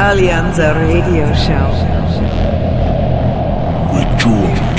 Alianza Radio Show. With